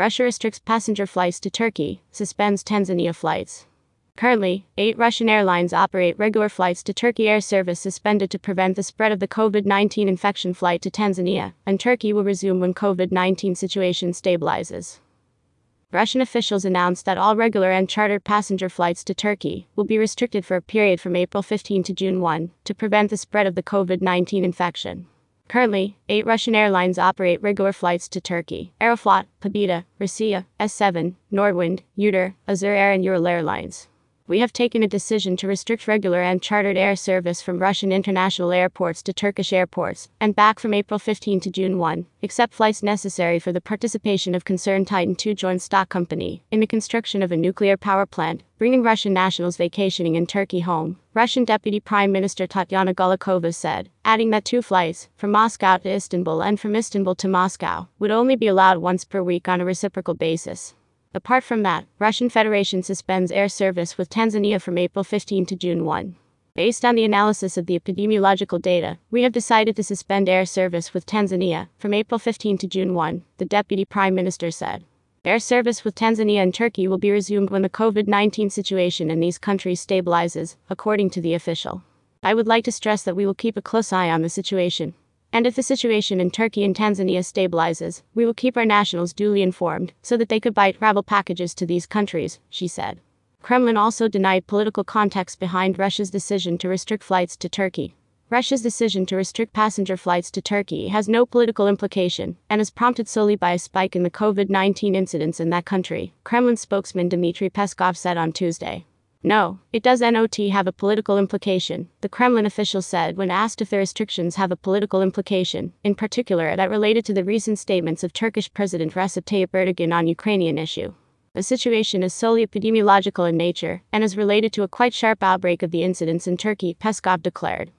Russia restricts passenger flights to Turkey, suspends Tanzania flights. Currently, eight Russian airlines operate regular flights to Turkey air service suspended to prevent the spread of the COVID 19 infection flight to Tanzania, and Turkey will resume when COVID 19 situation stabilizes. Russian officials announced that all regular and chartered passenger flights to Turkey will be restricted for a period from April 15 to June 1 to prevent the spread of the COVID 19 infection. Currently, eight Russian airlines operate regular flights to Turkey. Aeroflot, Pobeda, Rossiya, S7, Nordwind, Utair, Azur Air, and Ural Airlines we have taken a decision to restrict regular and chartered air service from Russian international airports to Turkish airports, and back from April 15 to June 1, except flights necessary for the participation of concerned Titan II joint stock company in the construction of a nuclear power plant, bringing Russian nationals vacationing in Turkey home. Russian Deputy Prime Minister Tatyana Golikova said, adding that two flights, from Moscow to Istanbul and from Istanbul to Moscow, would only be allowed once per week on a reciprocal basis. Apart from that, Russian Federation suspends air service with Tanzania from April 15 to June 1. Based on the analysis of the epidemiological data, we have decided to suspend air service with Tanzania from April 15 to June 1, the Deputy Prime Minister said. Air service with Tanzania and Turkey will be resumed when the COVID 19 situation in these countries stabilizes, according to the official. I would like to stress that we will keep a close eye on the situation. And if the situation in Turkey and Tanzania stabilizes, we will keep our nationals duly informed so that they could buy travel packages to these countries, she said. Kremlin also denied political context behind Russia's decision to restrict flights to Turkey. Russia's decision to restrict passenger flights to Turkey has no political implication and is prompted solely by a spike in the COVID 19 incidents in that country, Kremlin spokesman Dmitry Peskov said on Tuesday. No, it does not have a political implication, the Kremlin official said when asked if the restrictions have a political implication, in particular that related to the recent statements of Turkish President Recep Tayyip Erdogan on Ukrainian issue. The situation is solely epidemiological in nature and is related to a quite sharp outbreak of the incidents in Turkey, Peskov declared.